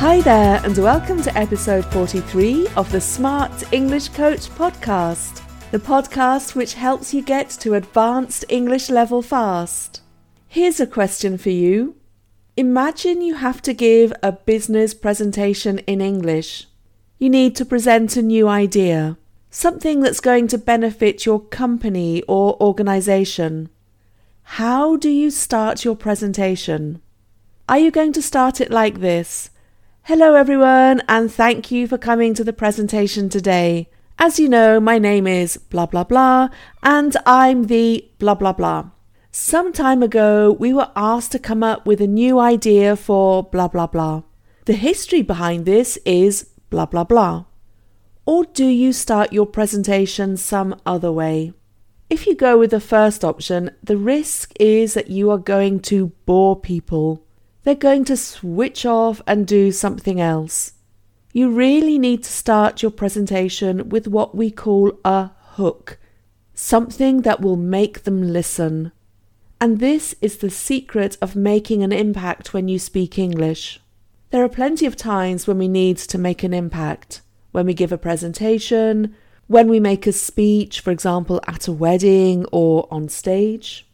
Hi there, and welcome to episode 43 of the Smart English Coach podcast, the podcast which helps you get to advanced English level fast. Here's a question for you Imagine you have to give a business presentation in English. You need to present a new idea, something that's going to benefit your company or organization. How do you start your presentation? Are you going to start it like this? Hello, everyone, and thank you for coming to the presentation today. As you know, my name is blah blah blah, and I'm the blah blah blah. Some time ago, we were asked to come up with a new idea for blah blah blah. The history behind this is blah blah blah. Or do you start your presentation some other way? If you go with the first option, the risk is that you are going to bore people they're going to switch off and do something else. You really need to start your presentation with what we call a hook, something that will make them listen. And this is the secret of making an impact when you speak English. There are plenty of times when we need to make an impact. When we give a presentation, when we make a speech, for example, at a wedding or on stage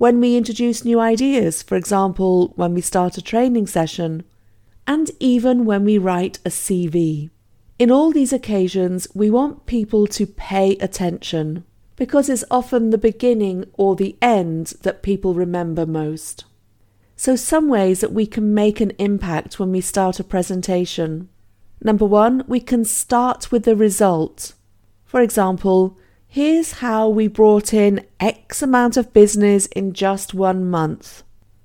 when we introduce new ideas, for example, when we start a training session, and even when we write a CV. In all these occasions, we want people to pay attention because it's often the beginning or the end that people remember most. So, some ways that we can make an impact when we start a presentation. Number one, we can start with the result. For example, Here's how we brought in X amount of business in just one month.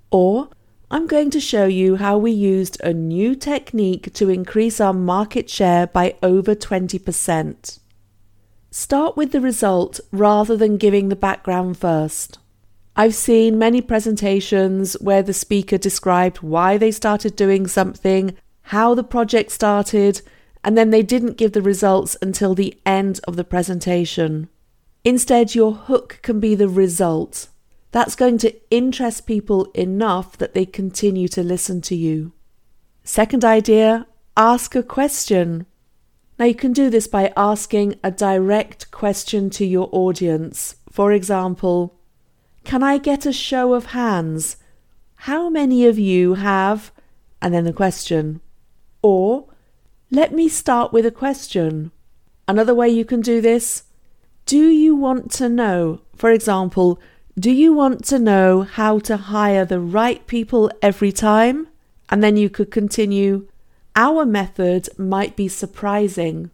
Or, I'm going to show you how we used a new technique to increase our market share by over 20%. Start with the result rather than giving the background first. I've seen many presentations where the speaker described why they started doing something, how the project started, and then they didn't give the results until the end of the presentation. Instead, your hook can be the result. That's going to interest people enough that they continue to listen to you. Second idea ask a question. Now, you can do this by asking a direct question to your audience. For example, Can I get a show of hands? How many of you have? And then the question. Or, Let me start with a question. Another way you can do this do you want to know, for example, do you want to know how to hire the right people every time? And then you could continue, our method might be surprising.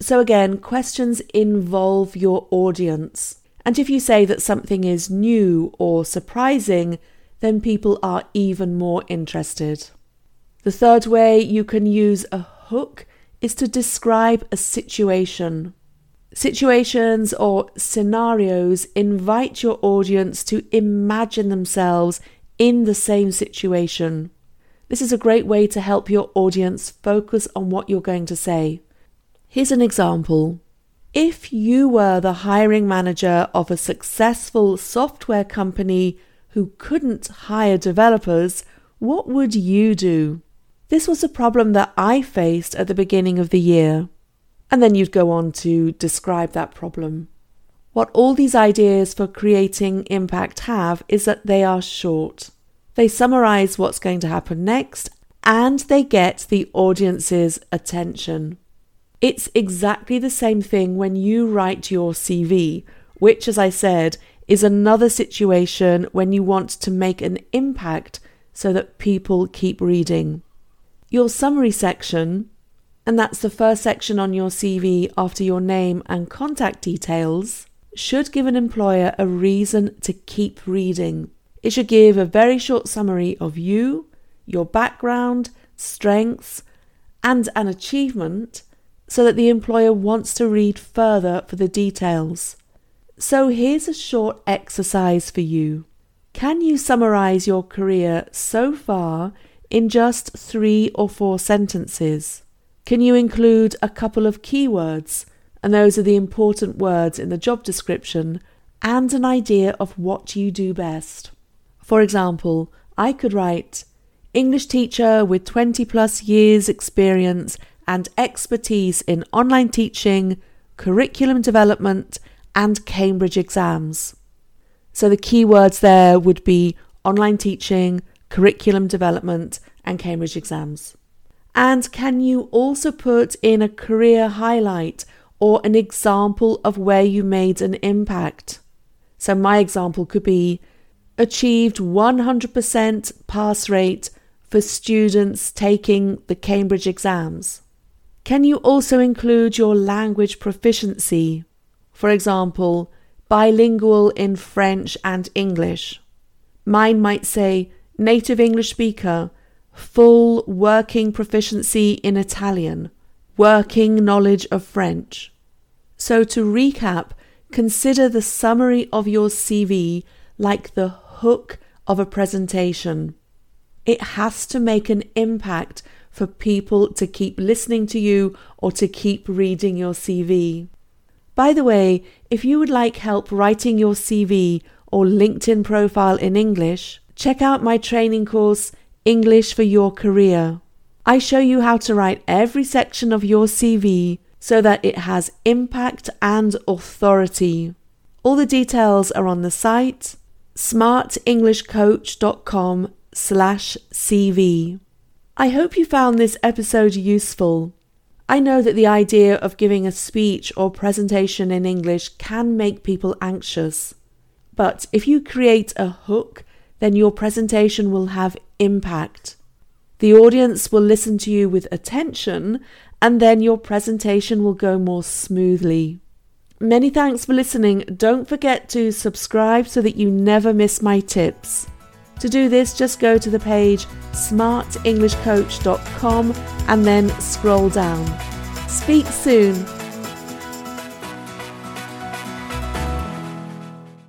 So again, questions involve your audience. And if you say that something is new or surprising, then people are even more interested. The third way you can use a hook is to describe a situation. Situations or scenarios invite your audience to imagine themselves in the same situation. This is a great way to help your audience focus on what you're going to say. Here's an example. If you were the hiring manager of a successful software company who couldn't hire developers, what would you do? This was a problem that I faced at the beginning of the year. And then you'd go on to describe that problem. What all these ideas for creating impact have is that they are short. They summarize what's going to happen next and they get the audience's attention. It's exactly the same thing when you write your CV, which, as I said, is another situation when you want to make an impact so that people keep reading. Your summary section and that's the first section on your CV after your name and contact details, should give an employer a reason to keep reading. It should give a very short summary of you, your background, strengths, and an achievement so that the employer wants to read further for the details. So here's a short exercise for you. Can you summarize your career so far in just three or four sentences? Can you include a couple of keywords, and those are the important words in the job description, and an idea of what you do best? For example, I could write, English teacher with 20 plus years experience and expertise in online teaching, curriculum development, and Cambridge exams. So the keywords there would be online teaching, curriculum development, and Cambridge exams. And can you also put in a career highlight or an example of where you made an impact? So, my example could be achieved 100% pass rate for students taking the Cambridge exams. Can you also include your language proficiency? For example, bilingual in French and English. Mine might say native English speaker, full working proficiency in Italian, working knowledge of French. So, to recap, consider the summary of your CV like the hook of a presentation. It has to make an impact for people to keep listening to you or to keep reading your CV. By the way, if you would like help writing your CV or LinkedIn profile in English, check out my training course, English for Your Career. I show you how to write every section of your CV so that it has impact and authority. All the details are on the site smartenglishcoach.com slash CV. I hope you found this episode useful. I know that the idea of giving a speech or presentation in English can make people anxious. But if you create a hook, then your presentation will have impact. The audience will listen to you with attention, and then your presentation will go more smoothly. Many thanks for listening. Don't forget to subscribe so that you never miss my tips. To do this, just go to the page smartenglishcoach.com and then scroll down. Speak soon.